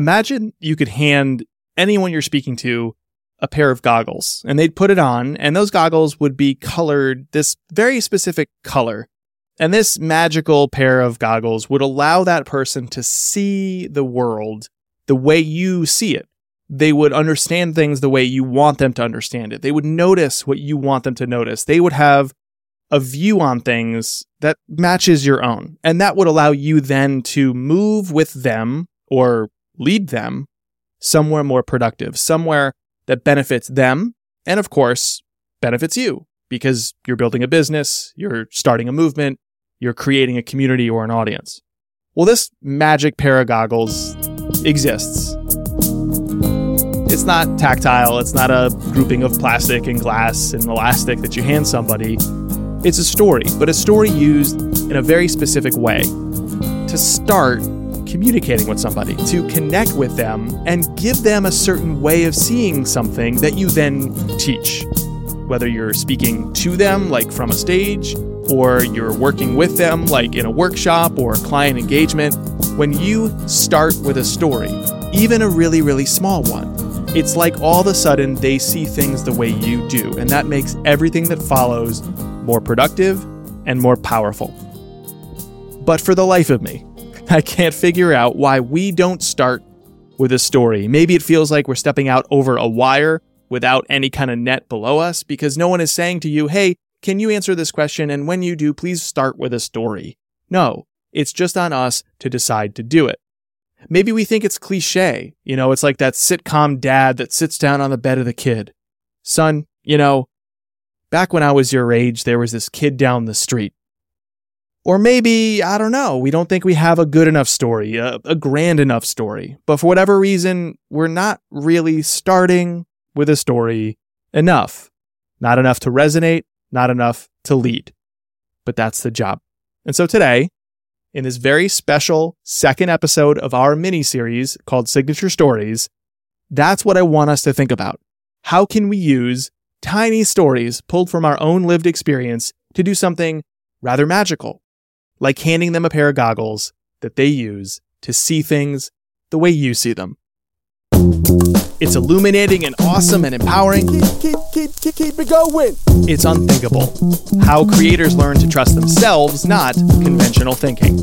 Imagine you could hand anyone you're speaking to a pair of goggles and they'd put it on, and those goggles would be colored this very specific color. And this magical pair of goggles would allow that person to see the world the way you see it. They would understand things the way you want them to understand it. They would notice what you want them to notice. They would have a view on things that matches your own. And that would allow you then to move with them or lead them somewhere more productive, somewhere that benefits them and, of course, benefits you because you're building a business, you're starting a movement, you're creating a community or an audience. Well, this magic pair of goggles exists. It's not tactile, it's not a grouping of plastic and glass and elastic that you hand somebody. It's a story, but a story used in a very specific way to start communicating with somebody, to connect with them and give them a certain way of seeing something that you then teach. Whether you're speaking to them, like from a stage, or you're working with them, like in a workshop or a client engagement, when you start with a story, even a really, really small one, it's like all of a sudden they see things the way you do, and that makes everything that follows more productive and more powerful. But for the life of me, I can't figure out why we don't start with a story. Maybe it feels like we're stepping out over a wire without any kind of net below us because no one is saying to you, hey, can you answer this question? And when you do, please start with a story. No, it's just on us to decide to do it. Maybe we think it's cliche. You know, it's like that sitcom dad that sits down on the bed of the kid. Son, you know, back when I was your age, there was this kid down the street. Or maybe, I don't know, we don't think we have a good enough story, a, a, grand enough story. But for whatever reason, we're not really starting with a story enough. Not enough to resonate, not enough to lead. But that's the job. And so today, in this very special second episode of our mini series called Signature Stories, that's what I want us to think about. How can we use tiny stories pulled from our own lived experience to do something rather magical? Like handing them a pair of goggles that they use to see things the way you see them. It's illuminating and awesome and empowering. Keep, keep, keep, keep it going. It's unthinkable. How creators learn to trust themselves, not conventional thinking.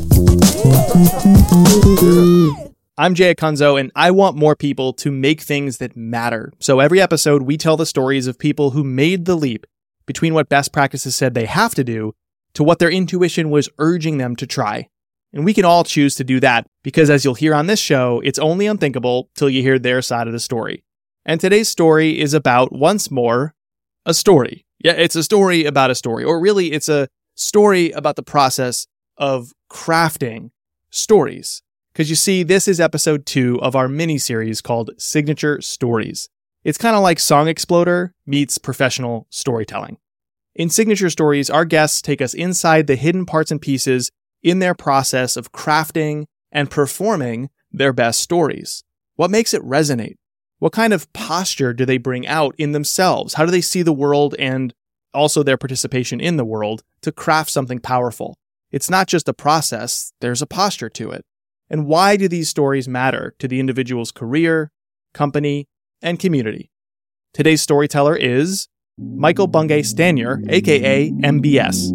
I'm Jay Acunzo, and I want more people to make things that matter. So every episode, we tell the stories of people who made the leap between what best practices said they have to do to what their intuition was urging them to try. And we can all choose to do that because, as you'll hear on this show, it's only unthinkable till you hear their side of the story. And today's story is about, once more, a story. Yeah, it's a story about a story, or really, it's a story about the process of crafting stories. Because you see, this is episode two of our mini series called Signature Stories. It's kind of like Song Exploder meets professional storytelling. In Signature Stories, our guests take us inside the hidden parts and pieces in their process of crafting and performing their best stories. What makes it resonate? What kind of posture do they bring out in themselves? How do they see the world and also their participation in the world to craft something powerful? It's not just a process, there's a posture to it. And why do these stories matter to the individual's career, company, and community? Today's storyteller is Michael Bungay Stanier, aka MBS.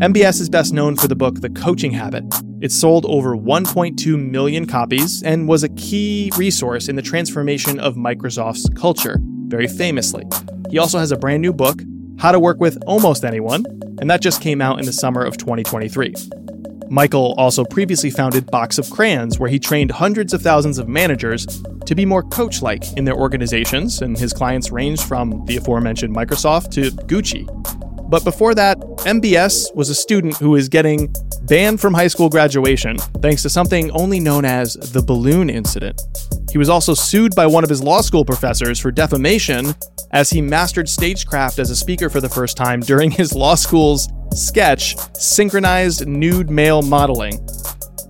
MBS is best known for the book The Coaching Habit. It sold over 1.2 million copies and was a key resource in the transformation of Microsoft's culture, very famously. He also has a brand new book, How to Work with Almost Anyone, and that just came out in the summer of 2023. Michael also previously founded Box of Crayons, where he trained hundreds of thousands of managers to be more coach like in their organizations, and his clients ranged from the aforementioned Microsoft to Gucci. But before that, MBS was a student who was getting banned from high school graduation thanks to something only known as the balloon incident. He was also sued by one of his law school professors for defamation as he mastered stagecraft as a speaker for the first time during his law school's sketch, Synchronized Nude Male Modeling.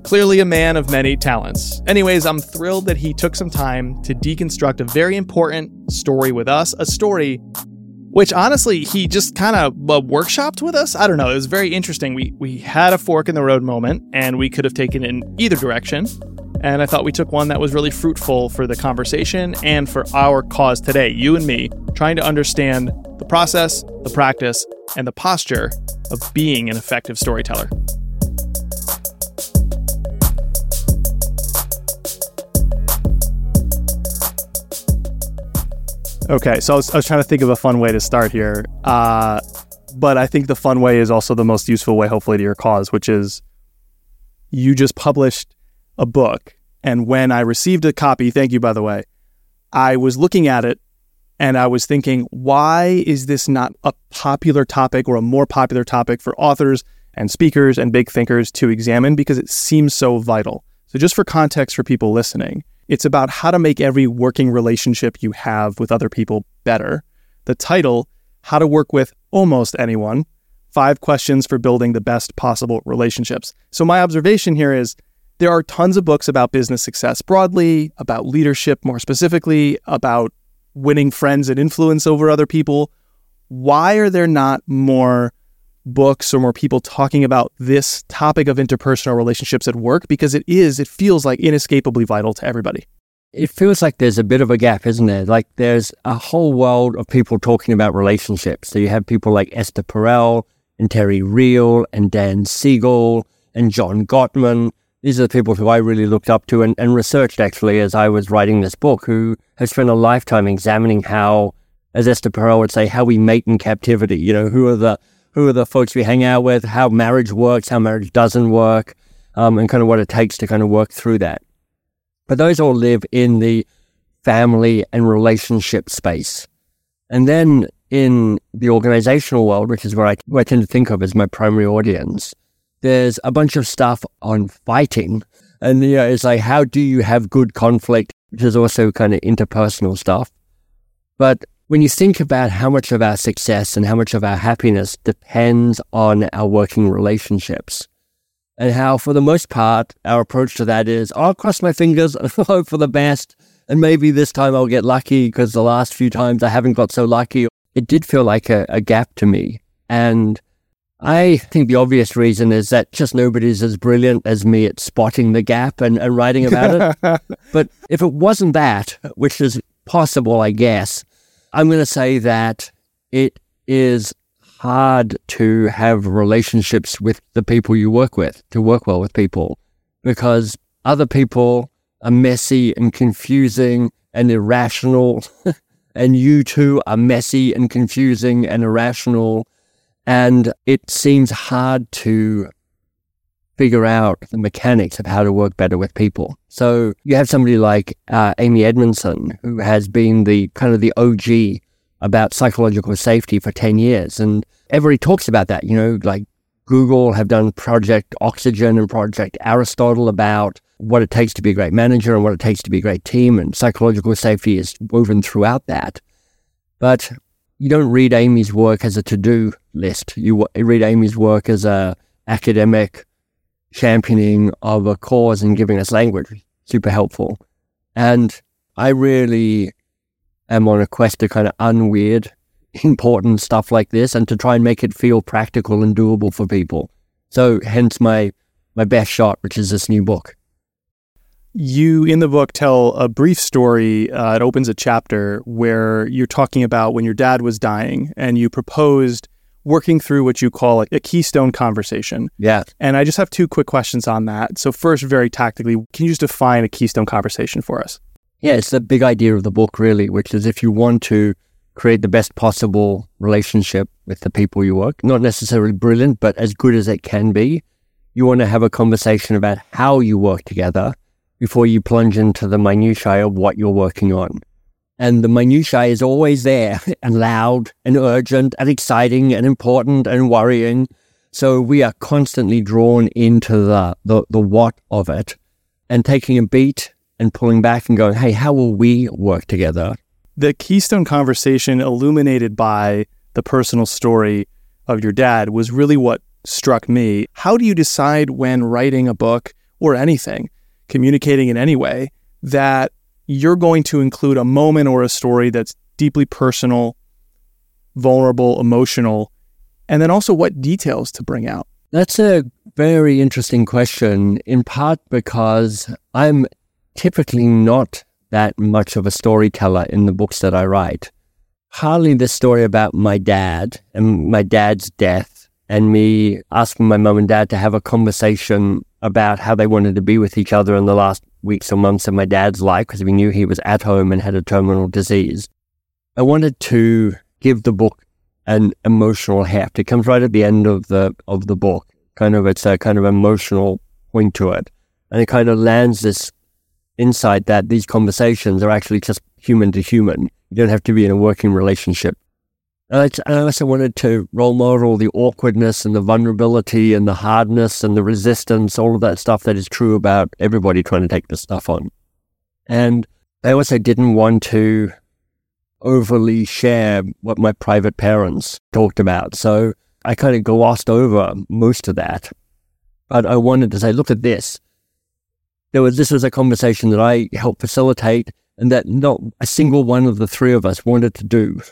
Clearly a man of many talents. Anyways, I'm thrilled that he took some time to deconstruct a very important story with us, a story which honestly he just kind of uh, workshopped with us. I don't know. It was very interesting. We we had a fork in the road moment, and we could have taken in either direction. And I thought we took one that was really fruitful for the conversation and for our cause today, you and me, trying to understand the process, the practice, and the posture of being an effective storyteller. Okay, so I was, I was, trying to think of a fun way to start here. Uh, but I think the fun way is also the most useful way, hopefully, to your cause, which is you just published a book. And when I received a copy, thank you, by the way, I was looking at it and I was thinking, why is this not a popular topic or a more popular topic for authors and speakers and big thinkers to examine? Because it seems so vital. So, just for context for people listening, it's about how to make every working relationship you have with other people better. The title, How to Work with Almost Anyone Five Questions for Building the Best Possible Relationships. So, my observation here is there are tons of books about business success broadly, about leadership more specifically, about winning friends and influence over other people. Why are there not more books or more people talking about this topic of interpersonal relationships at work because it is, it feels like inescapably vital to everybody. It feels like there's a bit of a gap, isn't there? Like there's a whole world of people talking about relationships. So you have people like Esther Perel and Terry Real and Dan Siegel and John Gottman. These are the people who I really looked up to and, and researched actually as I was writing this book, who have spent a lifetime examining how, as Esther Perel would say, how we mate in captivity. You know, who are the who are the folks we hang out with, how marriage works, how marriage doesn't work, um, and kind of what it takes to kind of work through that. But those all live in the family and relationship space. And then in the organizational world, which is where I, where I tend to think of as my primary audience, there's a bunch of stuff on fighting. And you know, it's like, how do you have good conflict, which is also kind of interpersonal stuff. But when you think about how much of our success and how much of our happiness depends on our working relationships, and how, for the most part, our approach to that is, I'll cross my fingers and hope for the best, and maybe this time I'll get lucky because the last few times I haven't got so lucky. It did feel like a, a gap to me. And I think the obvious reason is that just nobody's as brilliant as me at spotting the gap and, and writing about it. but if it wasn't that, which is possible, I guess, I'm going to say that it is hard to have relationships with the people you work with, to work well with people, because other people are messy and confusing and irrational. and you too are messy and confusing and irrational. And it seems hard to figure out the mechanics of how to work better with people. So you have somebody like uh, Amy Edmondson, who has been the kind of the OG about psychological safety for 10 years. And everybody talks about that, you know, like Google have done Project Oxygen and Project Aristotle about what it takes to be a great manager and what it takes to be a great team. And psychological safety is woven throughout that. But you don't read Amy's work as a to-do list. You read Amy's work as a academic championing of a cause and giving us language. Super helpful. And I really am on a quest to kind of unweird important stuff like this and to try and make it feel practical and doable for people. So hence my my best shot, which is this new book. You in the book tell a brief story. Uh, it opens a chapter where you're talking about when your dad was dying, and you proposed working through what you call a, a keystone conversation. Yeah. And I just have two quick questions on that. So, first, very tactically, can you just define a keystone conversation for us? Yeah, it's the big idea of the book, really, which is if you want to create the best possible relationship with the people you work, not necessarily brilliant, but as good as it can be, you want to have a conversation about how you work together before you plunge into the minutiae of what you're working on. And the minutiae is always there and loud and urgent and exciting and important and worrying. So we are constantly drawn into the, the, the what of it and taking a beat and pulling back and going, hey, how will we work together? The Keystone conversation illuminated by the personal story of your dad was really what struck me. How do you decide when writing a book or anything, communicating in any way, that you're going to include a moment or a story that's deeply personal, vulnerable, emotional, and then also what details to bring out? That's a very interesting question, in part because I'm typically not that much of a storyteller in the books that I write. Hardly the story about my dad and my dad's death and me asking my mum and dad to have a conversation about how they wanted to be with each other in the last weeks or months of my dad's life because we knew he was at home and had a terminal disease. I wanted to give the book an emotional heft. It comes right at the end of the of the book. Kind of it's a kind of emotional point to it. And it kind of lands this insight that these conversations are actually just human to human. You don't have to be in a working relationship. I, also wanted to role model the awkwardness and the vulnerability and the hardness and the resistance, all of that stuff that is true about everybody trying to take this stuff on. And I also didn't want to overly share what my private parents talked about. So I kind of glossed over most of that. But I wanted to say, look at this. There was this was a conversation that I helped facilitate and that not a single one of the three of us wanted to do.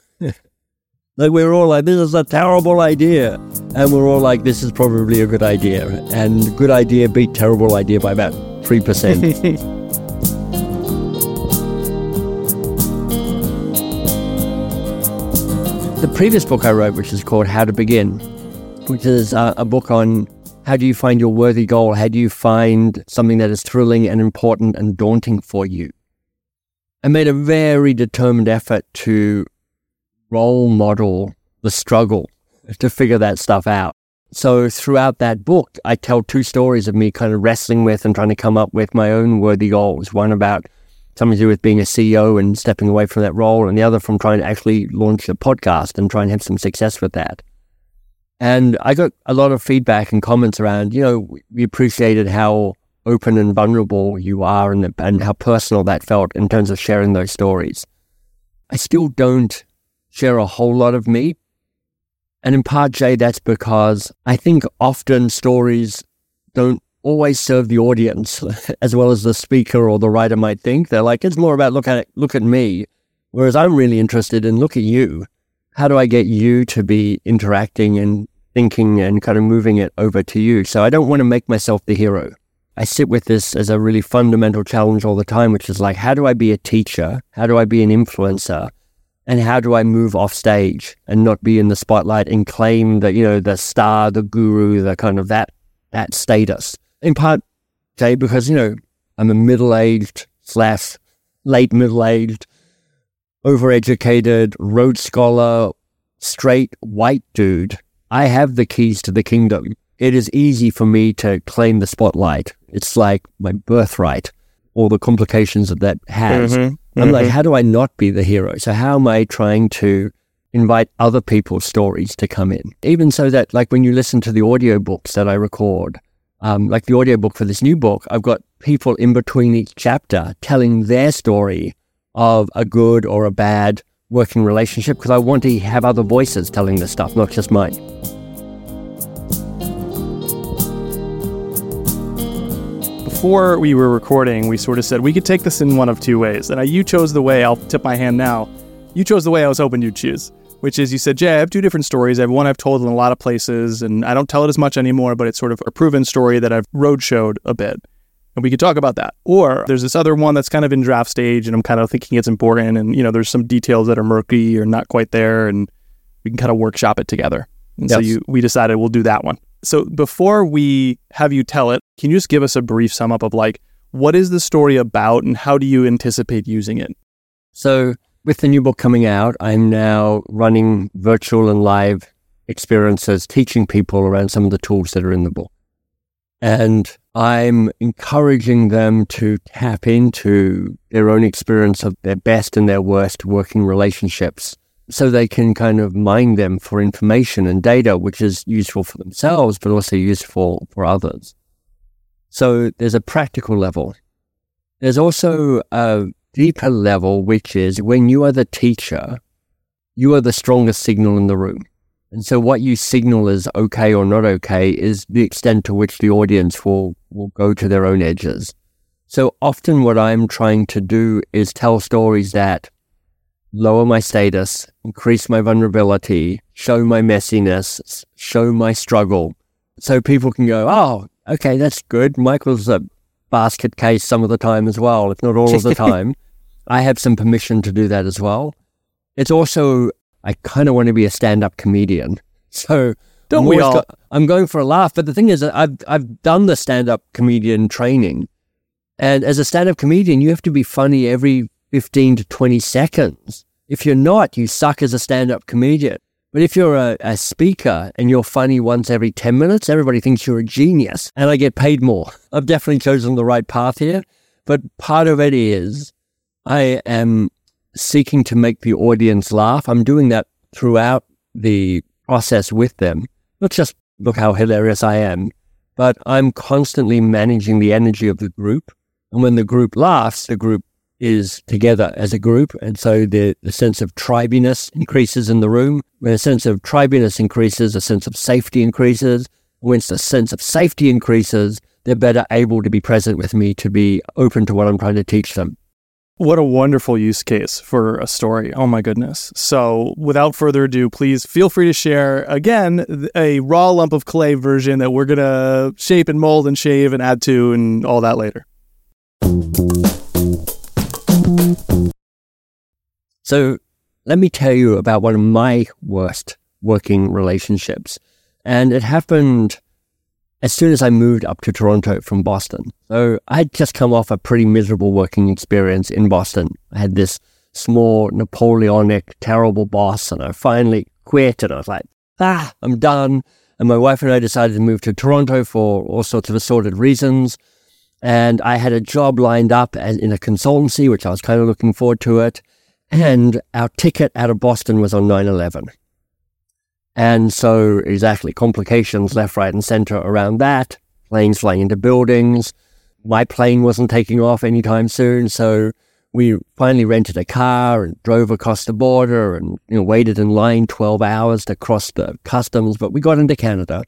Like we were all like, this is a terrible idea. And we're all like, this is probably a good idea. And good idea beat terrible idea by about 3%. the previous book I wrote, which is called How to Begin, which is uh, a book on how do you find your worthy goal? How do you find something that is thrilling and important and daunting for you? I made a very determined effort to role model the struggle to figure that stuff out. So throughout that book, I tell two stories of me kind of wrestling with and trying to come up with my own worthy goals. One about something to do with being a CEO and stepping away from that role, and the other from trying to actually launch a podcast and try and have some success with that. And I got a lot of feedback and comments around, you know, we appreciated how open and vulnerable you are and, and how personal that felt in terms of sharing those stories. I still don't share a whole lot of me. And in part, Jay, that's because I think often stories don't always serve the audience as well as the speaker or the writer might think. They're like, it's more about look at look at me. Whereas I'm really interested in look at you. How do I get you to be interacting and thinking and kind of moving it over to you? So I don't want to make myself the hero. I sit with this as a really fundamental challenge all the time, which is like, how do I be a teacher? How do I be an influencer? And how do I move off stage and not be in the spotlight and claim that, you know, the star, the guru, the kind of that, that status? in part, Jay, because, you know, I'm a middle aged slash late middle aged, overeducated, Rhodes Scholar, straight white dude. I have the keys to the kingdom. It is easy for me to claim the spotlight. It's like my birthright, all the complications that that has. Mm-hmm, I'm mm-hmm. like, how do I not be the hero? So, how am I trying to invite other people's stories to come in? Even so that, like, when you listen to the audiobooks that I record, um, like the audiobook for this new book, I've got people in between each chapter telling their story of a good or a bad working relationship because I want to have other voices telling this stuff, not just mine. Before we were recording, we sort of said we could take this in one of two ways. And I, you chose the way, I'll tip my hand now. You chose the way I was hoping you'd choose which is you said, Jay, I have two different stories. I have one I've told in a lot of places, and I don't tell it as much anymore, but it's sort of a proven story that I've roadshowed a bit. And we could talk about that. Or there's this other one that's kind of in draft stage, and I'm kind of thinking it's important, and you know, there's some details that are murky or not quite there, and we can kind of workshop it together. And yes. so you, we decided we'll do that one. So before we have you tell it, can you just give us a brief sum up of like what is the story about, and how do you anticipate using it? So with the new book coming out, I'm now running virtual and live experiences, teaching people around some of the tools that are in the book. And I'm encouraging them to tap into their own experience of their best and their worst working relationships so they can kind of mine them for information and data, which is useful for themselves, but also useful for others. So there's a practical level. There's also a deeper level, which is when you are the teacher, you are the strongest signal in the room. And so what you signal is okay or not okay is the extent to which the audience will, will go to their own edges. So often what I'm trying to do is tell stories that lower my status, increase my vulnerability, show my messiness, show my struggle, so people can go, oh, okay, that's good. Michael's a basket case some of the time as well, if not all of the time. I have some permission to do that as well. It's also, I kind of want to be a stand up comedian. So Don't I'm we all? go- I'm going for a laugh. But the thing is, I've, I've done the stand up comedian training. And as a stand up comedian, you have to be funny every 15 to 20 seconds. If you're not, you suck as a stand up comedian. But if you're a, a speaker and you're funny once every 10 minutes, everybody thinks you're a genius and I get paid more. I've definitely chosen the right path here. But part of it is I am seeking to make the audience laugh. I'm doing that throughout the process with them. Not just look how hilarious I am, but I'm constantly managing the energy of the group. And when the group laughs, the group is together as a group. And so the, the sense of tribiness increases in the room. When a sense of tribiness increases, a sense of safety increases. Once the sense of safety increases, they're better able to be present with me to be open to what I'm trying to teach them. What a wonderful use case for a story. Oh my goodness. So, without further ado, please feel free to share again a raw lump of clay version that we're going to shape and mold and shave and add to and all that later. So let me tell you about one of my worst working relationships. And it happened as soon as I moved up to Toronto from Boston. So I'd just come off a pretty miserable working experience in Boston. I had this small Napoleonic, terrible boss, and I finally quit and I was like, ah, I'm done. And my wife and I decided to move to Toronto for all sorts of assorted reasons. And I had a job lined up in a consultancy, which I was kind of looking forward to it. And our ticket out of Boston was on 9 11. And so, exactly, complications left, right, and center around that. Planes flying into buildings. My plane wasn't taking off anytime soon. So, we finally rented a car and drove across the border and you know, waited in line 12 hours to cross the customs. But we got into Canada.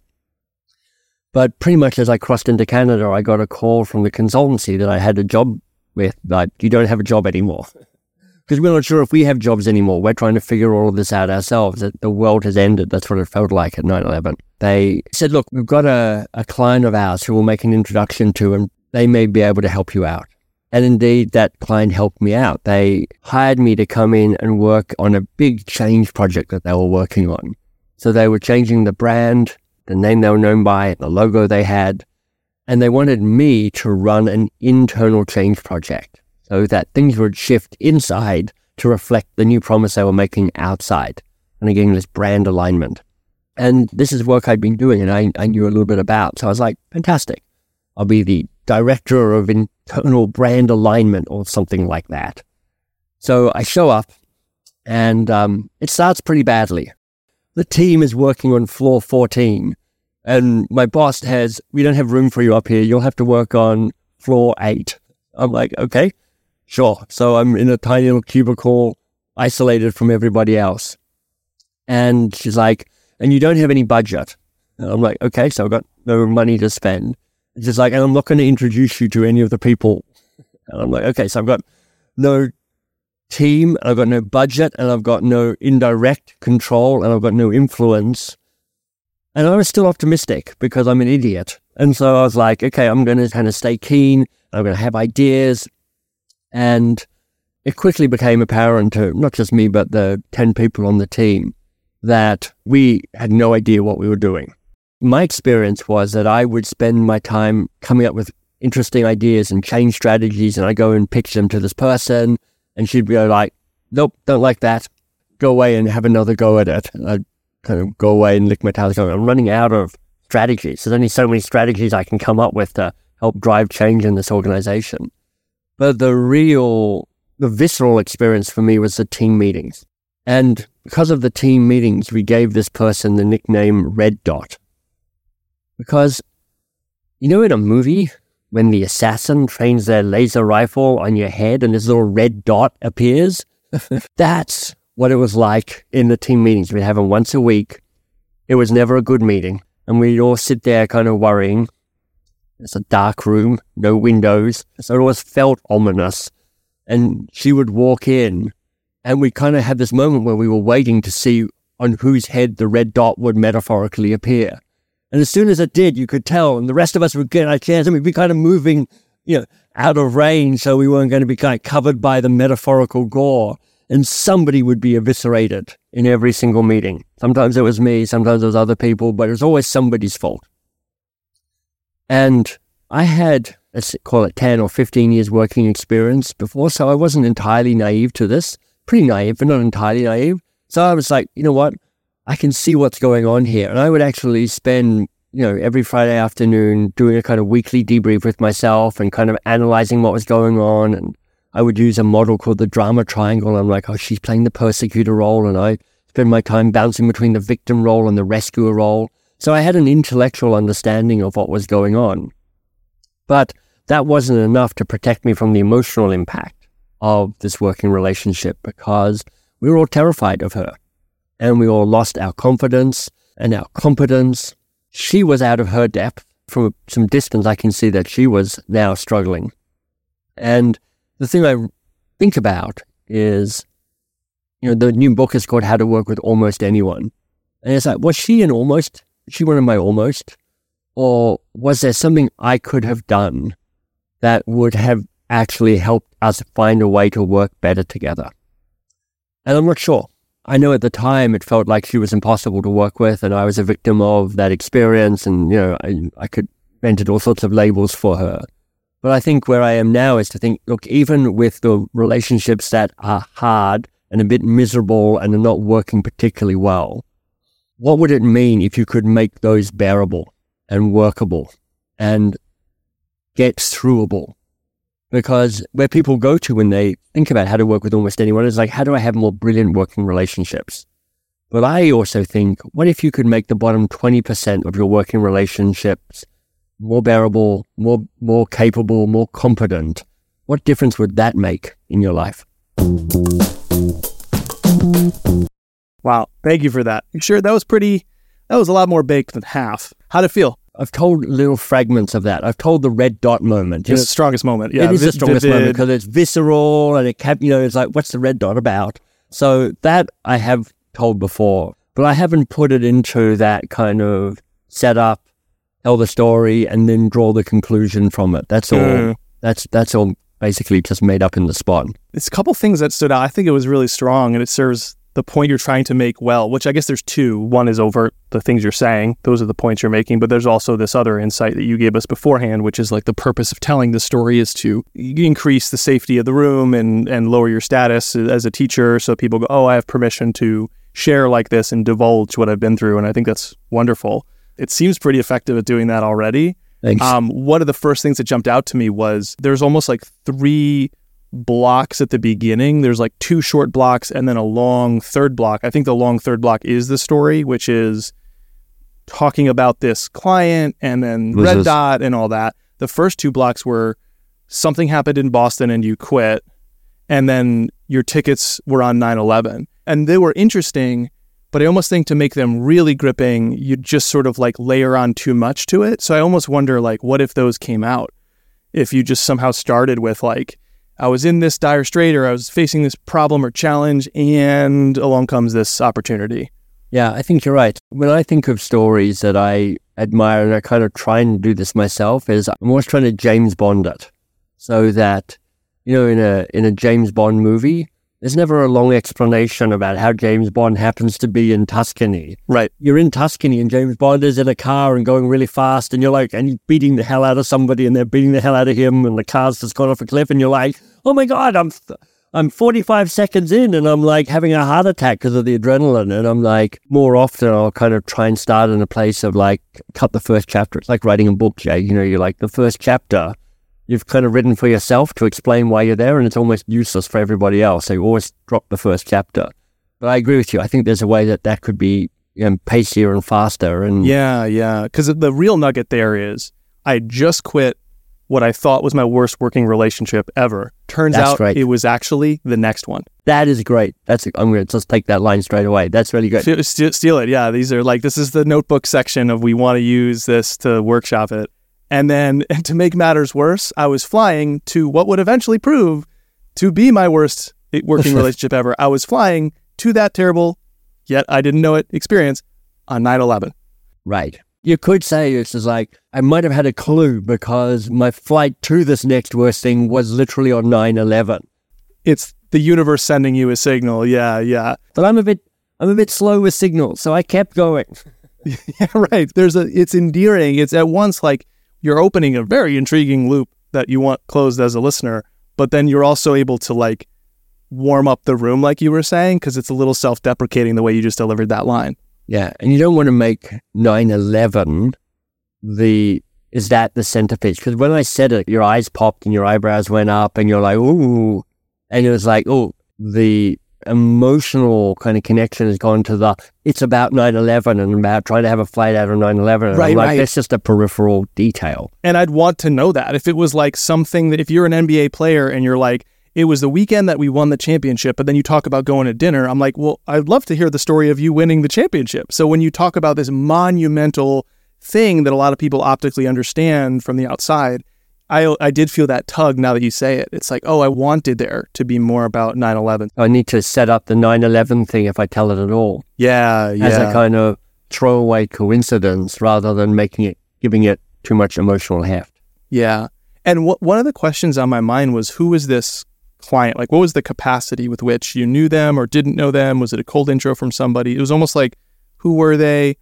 But pretty much as I crossed into Canada, I got a call from the consultancy that I had a job with, like, you don't have a job anymore because we're not sure if we have jobs anymore. We're trying to figure all of this out ourselves. That the world has ended. That's what it felt like at 9 11. They said, Look, we've got a, a client of ours who we'll make an introduction to, and they may be able to help you out. And indeed, that client helped me out. They hired me to come in and work on a big change project that they were working on. So they were changing the brand, the name they were known by, the logo they had, and they wanted me to run an internal change project so that things would shift inside to reflect the new promise they were making outside. And again, this brand alignment. And this is work I'd been doing and I, I knew a little bit about. So I was like, fantastic. I'll be the director of internal brand alignment or something like that. So I show up and um, it starts pretty badly. The team is working on floor 14 and my boss has, we don't have room for you up here. You'll have to work on floor eight. I'm like, okay, sure. So I'm in a tiny little cubicle, isolated from everybody else. And she's like, and you don't have any budget. And I'm like, okay, so I've got no money to spend. And she's like, and I'm not going to introduce you to any of the people. And I'm like, okay, so I've got no team, and I've got no budget, and I've got no indirect control, and I've got no influence. And I was still optimistic because I'm an idiot. And so I was like, okay, I'm going to kind of stay keen. I'm going to have ideas. And it quickly became apparent to not just me, but the 10 people on the team that we had no idea what we were doing. My experience was that I would spend my time coming up with interesting ideas and change strategies, and I go and pitch them to this person, and she'd be like, nope, don't like that. Go away and have another go at it. And I'd kind of go away and lick my going, I'm running out of strategies. There's only so many strategies I can come up with to help drive change in this organization. But the real, the visceral experience for me was the team meetings. And because of the team meetings, we gave this person the nickname Red Dot. Because, you know, in a movie, when the assassin trains their laser rifle on your head and this little red dot appears, that's what it was like in the team meetings. We'd have them once a week. It was never a good meeting. And we'd all sit there kind of worrying. It's a dark room, no windows. So it always felt ominous. And she would walk in and we kind of had this moment where we were waiting to see on whose head the red dot would metaphorically appear. And as soon as it did, you could tell, and the rest of us would get our chance, and we'd be kind of moving, you know, out of range, so we weren't going to be kind of covered by the metaphorical gore. And somebody would be eviscerated in every single meeting. Sometimes it was me, sometimes it was other people, but it was always somebody's fault. And I had, let's call it 10 or 15 years working experience before, so I wasn't entirely naive to this. Pretty naive, but not entirely naive. So I was like, you know what? I can see what's going on here. And I would actually spend, you know, every Friday afternoon doing a kind of weekly debrief with myself and kind of analyzing what was going on. And I would use a model called the drama triangle. I'm like, oh, she's playing the persecutor role. And I spend my time bouncing between the victim role and the rescuer role. So I had an intellectual understanding of what was going on. But that wasn't enough to protect me from the emotional impact of this working relationship because we were all terrified of her and we all lost our confidence and our competence. She was out of her depth. From some distance, I can see that she was now struggling. And the thing I think about is, you know, the new book is called How to Work with Almost Anyone. And it's like, was she an almost? She one of my almost? Or was there something I could have done that would have actually helped us find a way to work better together? And I'm not sure. I know at the time it felt like she was impossible to work with, and I was a victim of that experience, and you know I, I could invented all sorts of labels for her. But I think where I am now is to think, look, even with the relationships that are hard and a bit miserable and are not working particularly well, what would it mean if you could make those bearable and workable and get throughable because where people go to when they think about how to work with almost anyone is like, how do I have more brilliant working relationships? But I also think, what if you could make the bottom 20% of your working relationships more bearable, more, more capable, more competent? What difference would that make in your life? Wow. Thank you for that. You sure that was pretty, that was a lot more baked than half. How'd it feel? I've told little fragments of that. I've told the red dot moment. It's the strongest moment. Yeah, it is vi- the strongest vivid. moment because it's visceral and it kept, you know, it's like, what's the red dot about? So that I have told before, but I haven't put it into that kind of setup, tell the story, and then draw the conclusion from it. That's all. Mm. That's that's all basically just made up in the spot. It's a couple things that stood out. I think it was really strong and it serves the point you're trying to make well, which I guess there's two. One is overt, the things you're saying, those are the points you're making, but there's also this other insight that you gave us beforehand, which is like the purpose of telling the story is to increase the safety of the room and, and lower your status as a teacher. So people go, oh, I have permission to share like this and divulge what I've been through. And I think that's wonderful. It seems pretty effective at doing that already. Thanks. Um, one of the first things that jumped out to me was there's almost like three blocks at the beginning. There's like two short blocks and then a long third block. I think the long third block is the story, which is talking about this client and then This red is- dot and all that. The first two blocks were something happened in Boston and you quit, and then your tickets were on 9 11. And they were interesting, but I almost think to make them really gripping, you just sort of like layer on too much to it. So I almost wonder, like, what if those came out? If you just somehow started with, like, I was in this dire strait or I was facing this problem or challenge, and along comes this opportunity. Yeah, I think you're right. When I think of stories that I admire, and I kind of try and do this myself, is I'm always trying to James Bond it, so that you know, in a in a James Bond movie, there's never a long explanation about how James Bond happens to be in Tuscany. Right. You're in Tuscany, and James Bond is in a car and going really fast, and you're like, and he's beating the hell out of somebody, and they're beating the hell out of him, and the car's just gone off a cliff, and you're like, oh my god, I'm. Th- I'm 45 seconds in and I'm like having a heart attack because of the adrenaline. And I'm like, more often I'll kind of try and start in a place of like, cut the first chapter. It's like writing a book, Jay. You know, you're like, the first chapter, you've kind of written for yourself to explain why you're there and it's almost useless for everybody else. So you always drop the first chapter. But I agree with you. I think there's a way that that could be you know, pacier and faster. And Yeah, yeah. Because the real nugget there is I just quit what I thought was my worst working relationship ever. Turns That's out right. it was actually the next one. that is great. That's, I'm going to just take that line straight away. That's really good. Ste- ste- steal it. Yeah, these are like this is the notebook section of we want to use this to workshop it. And then and to make matters worse, I was flying to what would eventually prove to be my worst eh, working relationship ever. I was flying to that terrible, yet I didn't know it experience on 9/11. Right. You could say this is like, I might have had a clue because my flight to this next worst thing was literally on 9 11. It's the universe sending you a signal. Yeah, yeah. But I'm a bit, I'm a bit slow with signals, so I kept going. Yeah, right. There's a it's endearing. It's at once like you're opening a very intriguing loop that you want closed as a listener, but then you're also able to like warm up the room like you were saying because it's a little self-deprecating the way you just delivered that line. Yeah, and you don't want to make 9/11 the is that the centerpiece? Because when I said it, your eyes popped and your eyebrows went up, and you're like, ooh, and it was like, oh, the emotional kind of connection has gone to the it's about 9-11 and about trying to have a flight out of 9-11 Right, like right. that's just a peripheral detail And I'd want to know that if it was like something that if you're an NBA player and you're like, it was the weekend that we won the championship, but then you talk about going to dinner, I'm like, well, I'd love to hear the story of you winning the championship. So when you talk about this monumental thing that a lot of people optically understand from the outside, I, I did feel that tug now that you say it. It's like, oh, I wanted there to be more about 9 11. I need to set up the 9-11 thing if I tell it at all Yeah, yeah. as a kind of throwaway coincidence rather than making it giving it too much emotional heft Yeah. And one of the questions on my mind was who was this client? Like, what was the capacity with which you knew them or didn't know them? Was it a cold intro from somebody? It was almost like, who were they?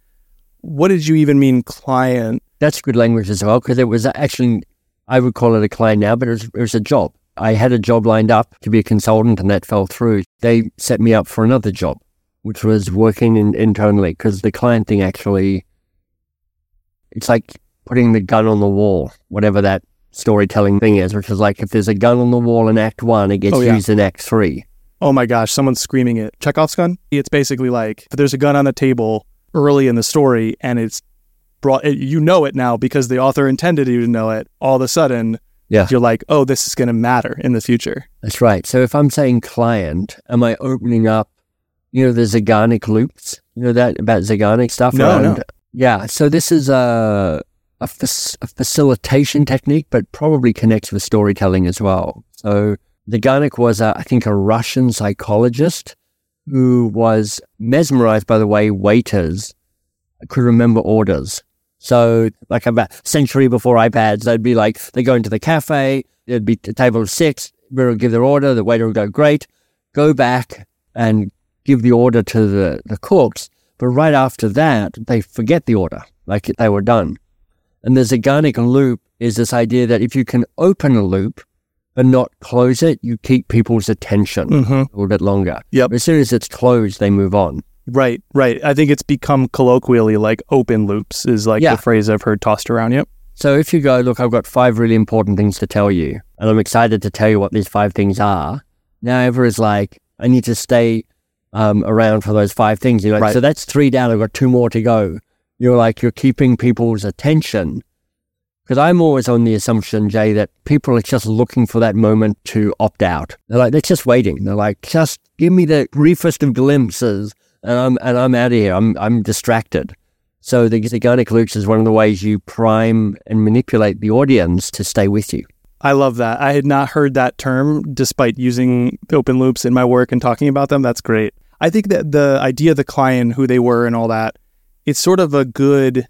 What did you even mean, client? that's good language as well because it was actually I would call it a client now, but it was, it was a job. I had a job lined up to be a consultant, and that fell through. They set me up for another job, which was working in, internally because the client thing actually it's like putting the gun on the wall, whatever that storytelling thing is, which is like if there's a gun on the wall in Act One, it gets Oh, yeah. used in Act Three. Oh my gosh, someone's screaming it. Chekhov's gun? It's basically like if there's a gun on the table early in the story and it's brought, it, you know it now because the author intended you to know it. All of a sudden, Yeah. you're like, oh, this is going to matter in the future. That's right. So if I'm saying client, am I opening up, you know, the Zeigarnik loops? You know that about Zeigarnik stuff? No, around- no. Yeah. So this is a, a, a facilitation technique, but probably connects with storytelling as well. So Zeigarnik was, a, I think, a Russian psychologist who was mesmerized by the way waiters could remember orders. So, like about a century before iPads, they'd be like, they go into the cafe, there'd be a table of six, we would give their order, the waiter would go, great, go back and give the order to the, the cooks. But right after that, they forget the order, like they were done. And the Zeigarnik loop is this idea that if you can open a loop but not close it, you keep people's attention Mm-hmm. a little bit longer. Yep. But as soon as it's closed, they move on. Right, right. I think it's become colloquially like open loops is like Yeah. the phrase I've heard tossed around. Yep. So if you go, look, I've got five really important things to tell you, and I'm excited to tell you what these five things are. Now Ever is like, I need to stay um, around for those five things. You're like, Right. so that's three down. I've got two more to go. You're like, you're keeping people's attention. Because I'm always on the assumption, Jay, that people are just looking for that moment to opt out. They're like, they're just waiting. They're like, just give me the briefest of glimpses, and I'm and I'm out of here. I'm I'm distracted. So the Zeigarnik loops is one of the ways you prime and manipulate the audience to stay with you. I love that. I had not heard that term despite using open loops in my work and talking about them. That's great. I think that the idea of the client, who they were, and all that, it's sort of a good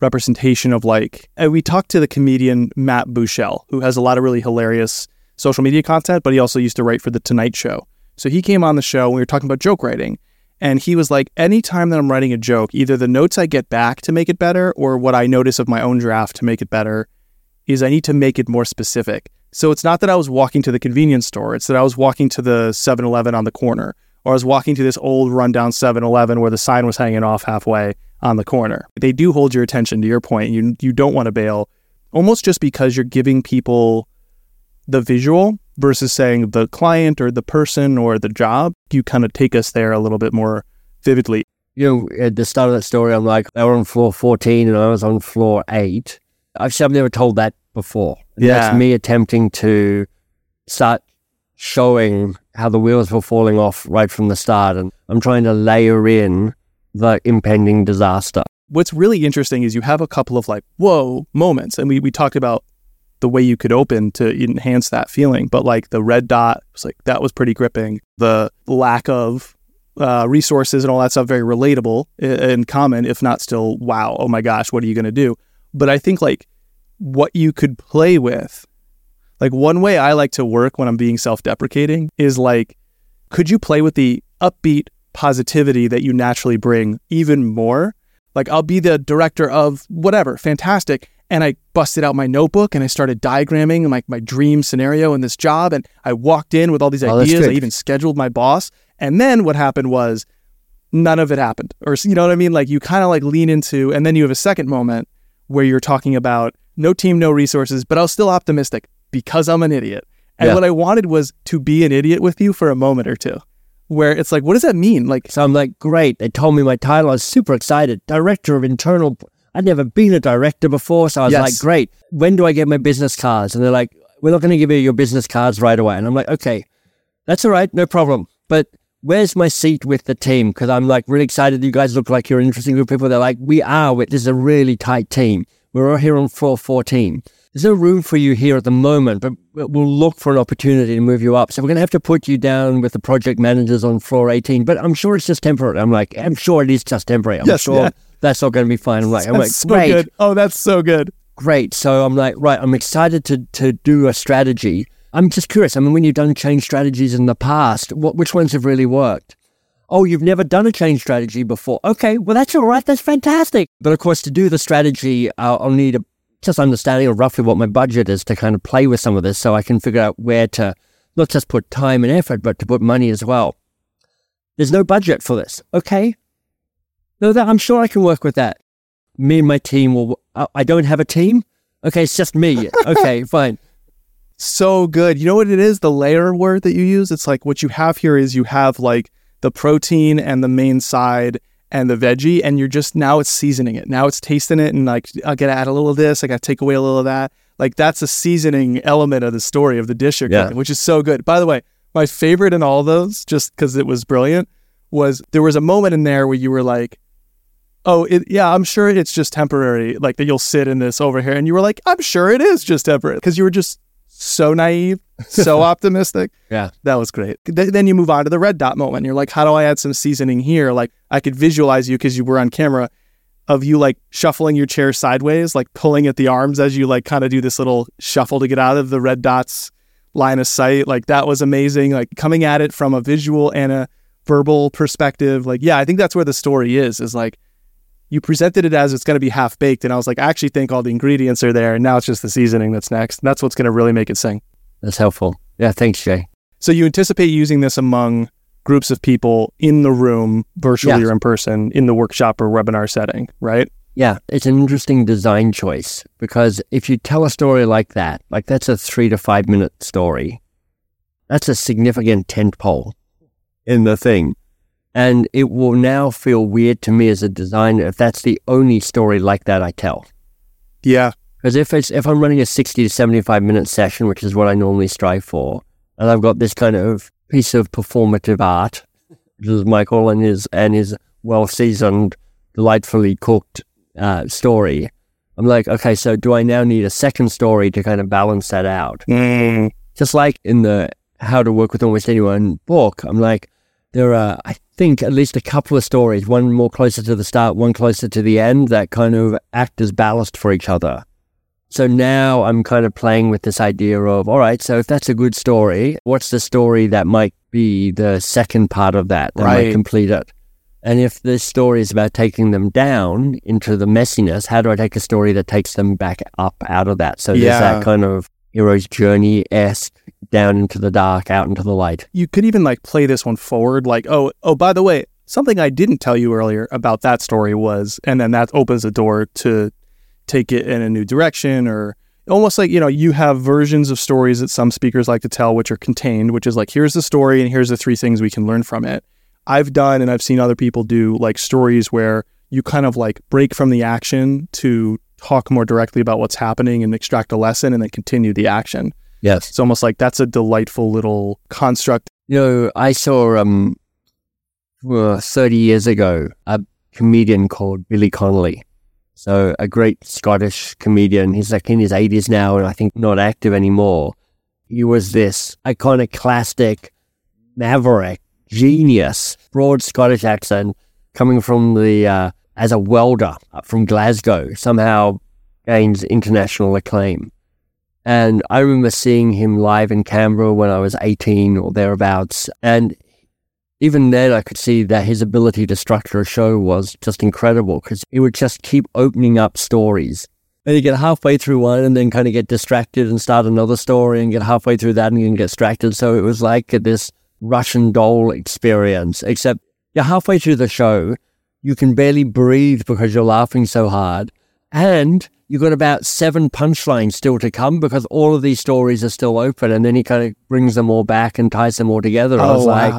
representation of like, and we talked to the comedian Matt Buechele, who has a lot of really hilarious social media content, but he also used to write for The Tonight Show. So he came on the show and we were talking about joke writing. And he was like, anytime that I'm writing a joke, either the notes I get back to make it better or what I notice of my own draft to make it better is I need to make it more specific. So it's not that I was walking to the convenience store, it's that I was walking to the 7 Eleven on the corner, or I was walking to this old rundown 7 Eleven where the sign was hanging off halfway on the corner. They do hold your attention to your point. You, you don't want to bail, almost just because you're giving people the visual versus saying the client or the person or the job. You kind of take us there a little bit more vividly. You know, at the start of that story, I'm like, they were on floor 14 and I was on floor 8. I've, I've never told that before. And Yeah. That's me attempting to start showing how the wheels were falling off right from the start. And I'm trying to layer in the impending disaster. what's really interesting is you have a couple of like whoa moments and we, we talked about the way you could open to enhance that feeling but like the red dot was like that was pretty gripping the lack of uh, resources and all that stuff very relatable and common, if not still, wow, oh my gosh, what are you going to do? But I think like what you could play with, like one way I like to work when I'm being self deprecating is like, could you play with the upbeat positivity that you naturally bring even more? Like I'll be the director of whatever, fantastic. And I busted out my notebook and I started diagramming like my dream scenario in this job. And I walked in with all these Oh, ideas. I even scheduled my boss. And then what happened was none of it happened. Or you know what I mean? Like you kind of like lean into, and then you have a second moment where you're talking about no team, no resources, but I was still optimistic because I'm an idiot. And Yeah. what I wanted was to be an idiot with you for a moment or two, where it's like, what does that mean? Like, So I'm like, great. They told me my title. I was super excited. Director of internal. I'd never been a director before. So I was Yes. like, great. When do I get my business cards? And they're like, we're not going to give you your business cards right away. And I'm like, okay, that's all right. No problem. But where's my seat with the team? Because I'm like really excited. You guys look like you're an interesting group of people. They're like, we are. This is a really tight team. We're all here on floor 14. There's no room for you here at the moment, but we'll look for an opportunity to move you up. So we're going to have to put you down with the project managers on floor 18. But I'm sure it's just temporary. I'm like, I'm sure it is just temporary. I'm Yes, sure yeah. that's all going to be fine. I'm like, I'm like, that's so great, good. Oh, that's so good. great. So I'm like, right, I'm excited to to do a strategy. I'm just curious. I mean, when you've done change strategies in the past, what which ones have really worked? Oh, you've never done a change strategy before. Okay, well that's all right. That's fantastic. But of course, to do the strategy, I'll, I'll need a just understanding of roughly what my budget is to kind of play with some of this, so I can figure out where to not just put time and effort, but to put money as well. There's no budget for this. Okay. No, that I'm sure I can work with that. Me and my team will. I I don't have a team. Okay, it's just me. Okay, fine. So good. You know what it is? The layer word that you use? It's like what you have here is you have like the protein and the main side and the veggie, and you're just now it's seasoning it. Now it's tasting it, and like I gotta add a little of this, I gotta take away a little of that. Like that's a seasoning element of the story of the dish you're Yeah. cooking, which is so good. By the way, my favorite in all those, just because it was brilliant, was there was a moment in there where you were like, "Oh, it, yeah, I'm sure it's just temporary. Like that you'll sit in this over here," and you were like, "I'm sure it is just temporary," because you were just so naive, so optimistic. Yeah. That was great. Th- then you move on to the red dot moment. You're like, how do I add some seasoning here? Like, I could visualize you because you were on camera of you like shuffling your chair sideways, like pulling at the arms as you like kind of do this little shuffle to get out of the red dots line of sight. Like, that was amazing. Like, coming at it from a visual and a verbal perspective. Like, yeah, I think that's where the story is, is like, you presented it as it's going to be half baked. And I was like, I actually think all the ingredients are there. And now it's just the seasoning that's next. And that's what's going to really make it sing. That's helpful. Yeah, thanks, Jay. So you anticipate using this among groups of people in the room, virtually Yes. or in person, in the workshop or webinar setting, right? Yeah, it's an interesting design choice because if you tell a story like that, like that's a three to five minute story, that's a significant tent pole in the thing. And it will now feel weird to me as a designer if that's the only story like that I tell. Yeah. Because if it's if I'm running a sixty to seventy five minute session, which is what I normally strive for, and I've got this kind of piece of performative art, which is Michael and his and his well seasoned, delightfully cooked uh, story, I'm like, okay, so do I now need a second story to kind of balance that out? Mm. Just like in the How to Work with Almost Anyone book, I'm like, there are, I think, at least a couple of stories, one more closer to the start, one closer to the end, that kind of act as ballast for each other. So now I'm kind of playing with this idea of, all right, so if that's a good story, what's the story that might be the second part of that that Right. might complete it? And if this story is about taking them down into the messiness, how do I take a story that takes them back up out of that? So there's that kind of hero's journey esque down into the dark, out into the light. You could even like play this one forward, like, oh, oh, by the way, something I didn't tell you earlier about that story was, and then that opens the door to take it in a new direction or almost like, you know, you have versions of stories that some speakers like to tell, which are contained, which is like, here's the story and here's the three things we can learn from it. I've done and I've seen other people do like stories where you kind of like break from the action to talk more directly about what's happening and extract a lesson and then continue the action. Yes. It's almost like that's a delightful little construct. You know, I saw um, uh, 30 years ago a comedian called Billy Connolly. So a great Scottish comedian. He's like in his 80s now and I think not active anymore. He was this iconoclastic maverick genius broad Scottish accent coming from the uh, as a welder from Glasgow somehow gains international acclaim. And I remember seeing him live in Canberra when I was 18 or thereabouts. And even then, I could see that his ability to structure a show was just incredible because he would just keep opening up stories. And you get halfway through one and then kind of get distracted and start another story and get halfway through that and get distracted. So it was like this Russian doll experience, except you're halfway through the show. You can barely breathe because you're laughing so hard. And you've got about seven punchlines still to come because all of these stories are still open. And then he kind of brings them all back and ties them all together. I was oh, like,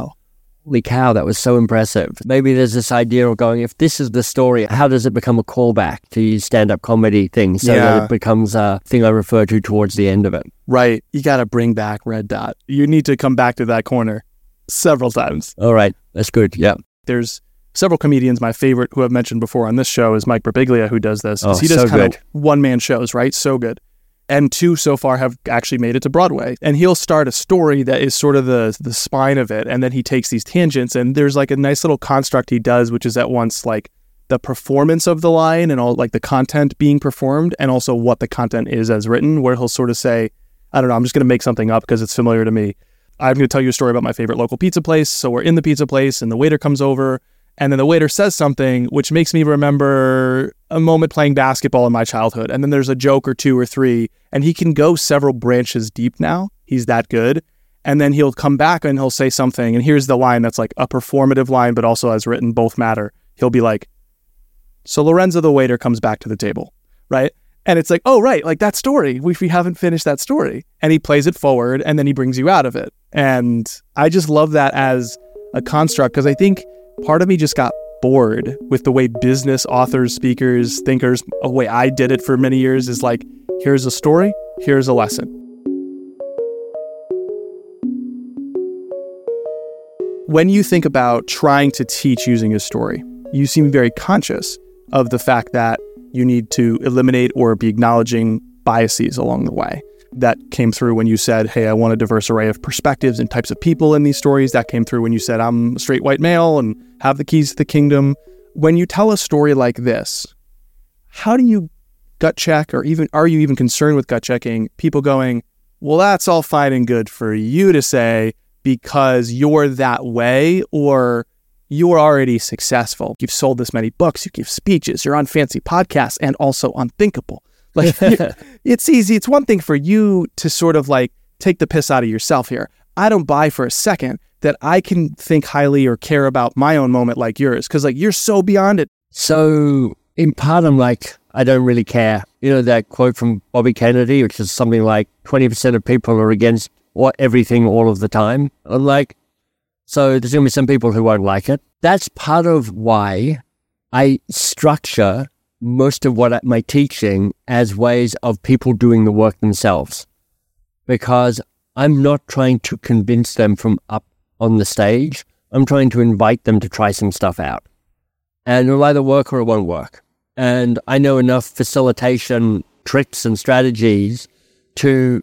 holy cow, that was so impressive. Maybe there's this idea of going, if this is the story, how does it become a callback to stand up comedy thing so Yeah. that it becomes a thing I refer to towards the end of it? Right. You got to bring back Red Dot. You need to come back to that corner several times. All right, that's good. Yeah. There's several comedians. My favorite, who I've mentioned before on this show, is Mike Birbiglia, who does this. Oh, he does so kind good. of one man shows, right? So good. And two so far have actually made it to Broadway. And he'll start a story that is sort of the the spine of it, and then he takes these tangents. And there's like a nice little construct he does, which is at once like the performance of the line and all like the content being performed, and also what the content is as written. Where he'll sort of say, I don't know, I'm just going to make something up because it's familiar to me. I'm going to tell you a story about my favorite local pizza place. So we're in the pizza place, and the waiter comes over, and then the waiter says something which makes me remember a moment playing basketball in my childhood. And then there's a joke or two or three, and he can go several branches deep now. He's that good. And then he'll come back and he'll say something. And here's the line that's like a performative line, but also as written, both matter. He'll be like, So Lorenzo the waiter comes back to the table, right? And it's like, oh, right, like that story. We, we haven't finished that story. And he plays it forward and then he brings you out of it. And I just love that as a construct because I think part of me just got bored with the way business authors, speakers, thinkers, a way I did it for many years is like, here's a story, here's a lesson. When you think about trying to teach using a story, you seem very conscious of the fact that you need to eliminate or be acknowledging biases along the way. That came through when you said, Hey, I want a diverse array of perspectives and types of people in these stories. That came through when you said, I'm a straight white male and have the keys to the kingdom. When you tell a story like this, how do you gut check, or even are you even concerned with gut checking people going, Well, that's all fine and good for you to say because you're that way, or you're already successful. You've sold this many books, you give speeches, you're on fancy podcasts, and also unthinkable. Like it's easy. It's one thing for you to sort of like take the piss out of yourself here. I don't buy for a second that I can think highly or care about my own moment like yours because like you're so beyond it. So in part, I'm like, I don't really care. You know that quote from Bobby Kennedy, which is something like 20% of people are against what everything all of the time. I'm like, so there's going to be some people who won't like it. That's part of why I structure most of what I- my teaching as ways of people doing the work themselves, because I'm not trying to convince them from up on the stage. I'm trying to invite them to try some stuff out and it'll either work or it won't work. And I know enough facilitation tricks and strategies to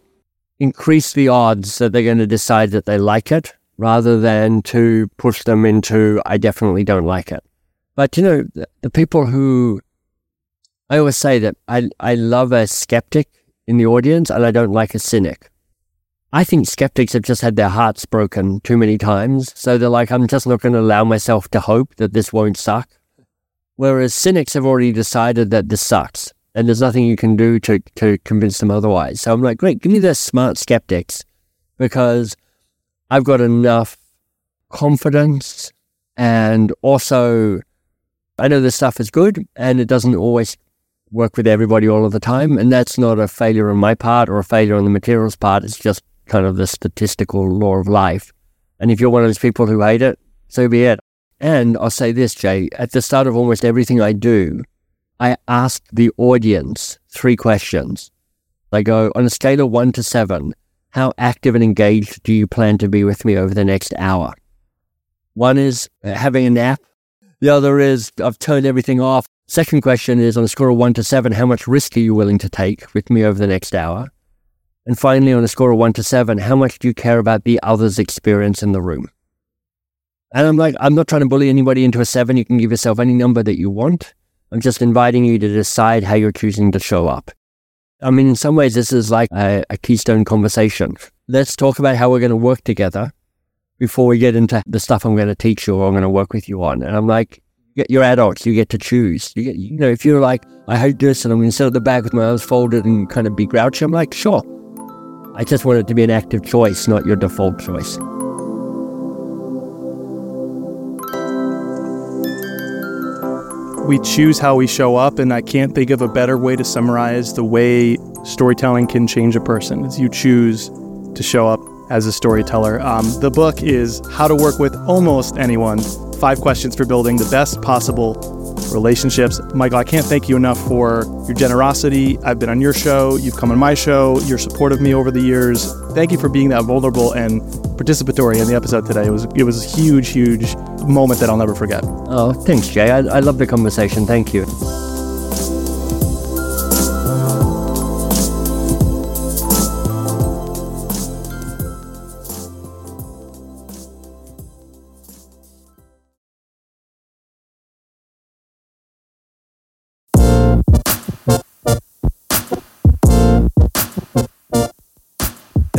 increase the odds that they're going to decide that they like it rather than to push them into, I definitely don't like it. But you know, the, the people who I always say that I, I love a skeptic in the audience and I don't like a cynic. I think skeptics have just had their hearts broken too many times. So they're like, I'm just not going to allow myself to hope that this won't suck. Whereas cynics have already decided that this sucks and there's nothing you can do to, to convince them otherwise. So I'm like, great, give me the smart skeptics because I've got enough confidence and also I know this stuff is good and it doesn't always work with everybody all of the time. And that's not a failure on my part or a failure on the materials part. It's just kind of the statistical law of life. And if you're one of those people who hate it, so be it. And I'll say this, Jay, at the start of almost everything I do, I ask the audience three questions. I go, on a scale of one to seven, how active and engaged do you plan to be with me over the next hour? One is uh, having a nap. The other is I've turned everything off. Second question is on a score of one to seven, how much risk are you willing to take with me over the next hour? And finally, on a score of one to seven, how much do you care about the other's experience in the room? And I'm like, I'm not trying to bully anybody into a seven. You can give yourself any number that you want. I'm just inviting you to decide how you're choosing to show up. I mean, in some ways, this is like a, a keystone conversation. Let's talk about how we're going to work together before we get into the stuff I'm going to teach you or I'm going to work with you on. And I'm like, you're adults. You get to choose. You get, you know, if you're like, I hate this and I'm going to sit at the back with my arms folded and kind of be grouchy, I'm like, sure. I just want it to be an active choice, not your default choice. we choose how we show up, and I can't think of a better way to summarize the way storytelling can change a person. Is you choose to show up as a storyteller. Um, the book is How to Work with Almost Anyone Five Questions for Building the Best Possible Relationships. Michael, I can't thank you enough for your generosity. I've been on your show, you've come on my show, your support of me over the years. Thank you for being that vulnerable and participatory in the episode today. It was it was a huge, huge moment that I'll never forget. Oh, thanks, Jay. I, I love the conversation. Thank you.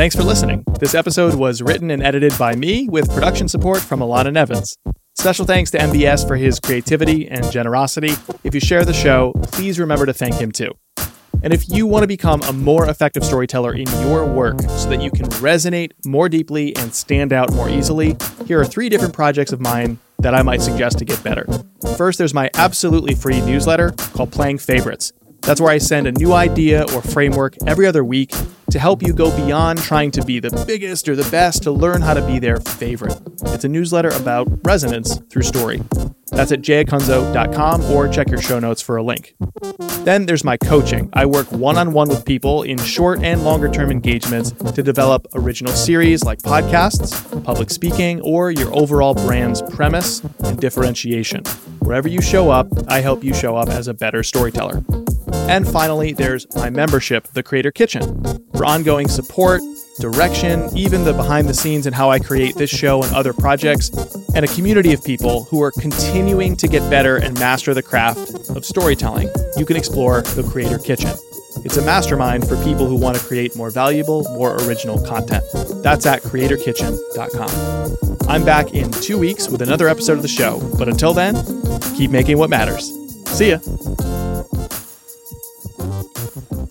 Thanks for listening. This episode was written and edited by me with production support from Alana Nevins. Special thanks to MBS for his creativity and generosity. If you share the show, please remember to thank him too. And if you want to become a more effective storyteller in your work so that you can resonate more deeply and stand out more easily, here are three different projects of mine that I might suggest to get better. First, there's my absolutely free newsletter called Playing Favorites. That's where I send a new idea or framework every other week to help you go beyond trying to be the biggest or the best to learn how to be their favorite. It's a newsletter about resonance through story. That's at jayacunzo.com or check your show notes for a link. Then there's my coaching. I work one on one with people in short and longer term engagements to develop original series like podcasts, public speaking, or your overall brand's premise and differentiation. Wherever you show up, I help you show up as a better storyteller. And finally, there's my membership, The Creator Kitchen, for ongoing support, direction, even the behind the scenes and how I create this show and other projects, and a community of people who are continuing to get better and master the craft of storytelling. You can explore The Creator Kitchen. It's a mastermind for people who want to create more valuable, more original content. That's at creatorkitchen.com. I'm back in two weeks with another episode of the show, but until then, keep making what matters. See ya. Thank you.